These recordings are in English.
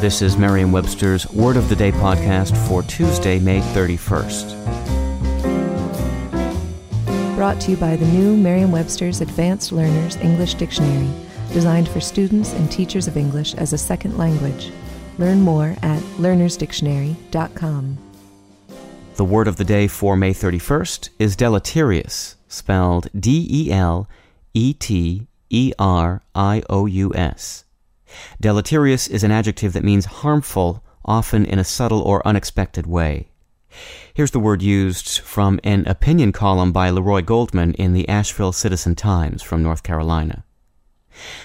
This is Merriam-Webster's Word of the Day podcast for Tuesday, May 31st. Brought to you by the new Merriam-Webster's Advanced Learners English Dictionary, designed for students and teachers of English as a second language. Learn more at learnersdictionary.com. The word of the day for May 31st is deleterious, spelled D E L E T E R I O U S. Deleterious is an adjective that means harmful, often in a subtle or unexpected way. Here's the word used from an opinion column by Leroy Goldman in the Asheville Citizen Times from North Carolina.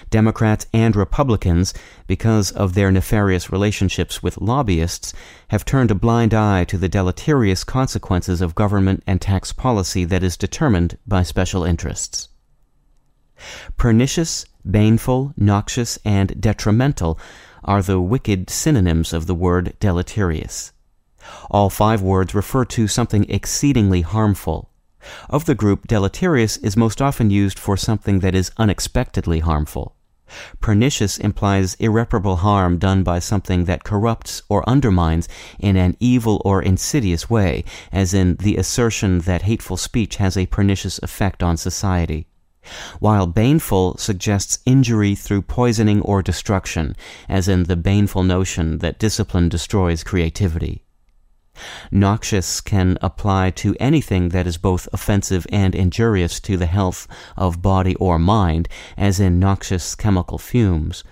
Democrats and Republicans, because of their nefarious relationships with lobbyists, have turned a blind eye to the deleterious consequences of government and tax policy that is determined by special interests. Pernicious, baneful, noxious, and detrimental are the wicked synonyms of the word deleterious. All five words refer to something exceedingly harmful. Of the group, deleterious is most often used for something that is unexpectedly harmful. Pernicious implies irreparable harm done by something that corrupts or undermines in an evil or insidious way, as in the assertion that hateful speech has a pernicious effect on society while baneful suggests injury through poisoning or destruction, as in the baneful notion that discipline destroys creativity. Noxious can apply to anything that is both offensive and injurious to the health of body or mind, as in noxious chemical fumes,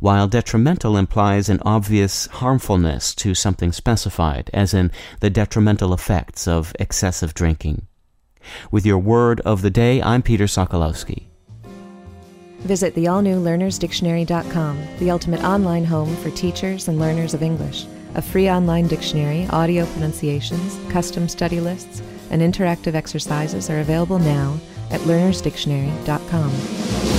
while detrimental implies an obvious harmfulness to something specified, as in the detrimental effects of excessive drinking. With your word of the day, I'm Peter Sokolowski. Visit the all new learnersdictionary.com, the ultimate online home for teachers and learners of English. A free online dictionary, audio pronunciations, custom study lists, and interactive exercises are available now at learnersdictionary.com.